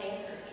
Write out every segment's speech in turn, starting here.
unsettled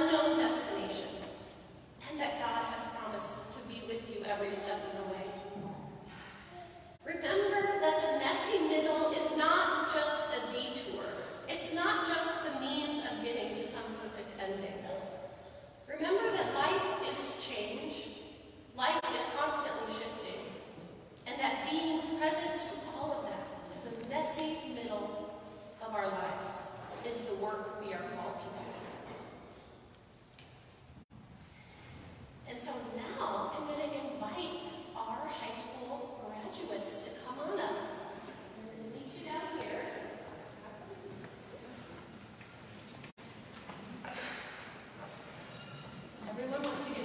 unknown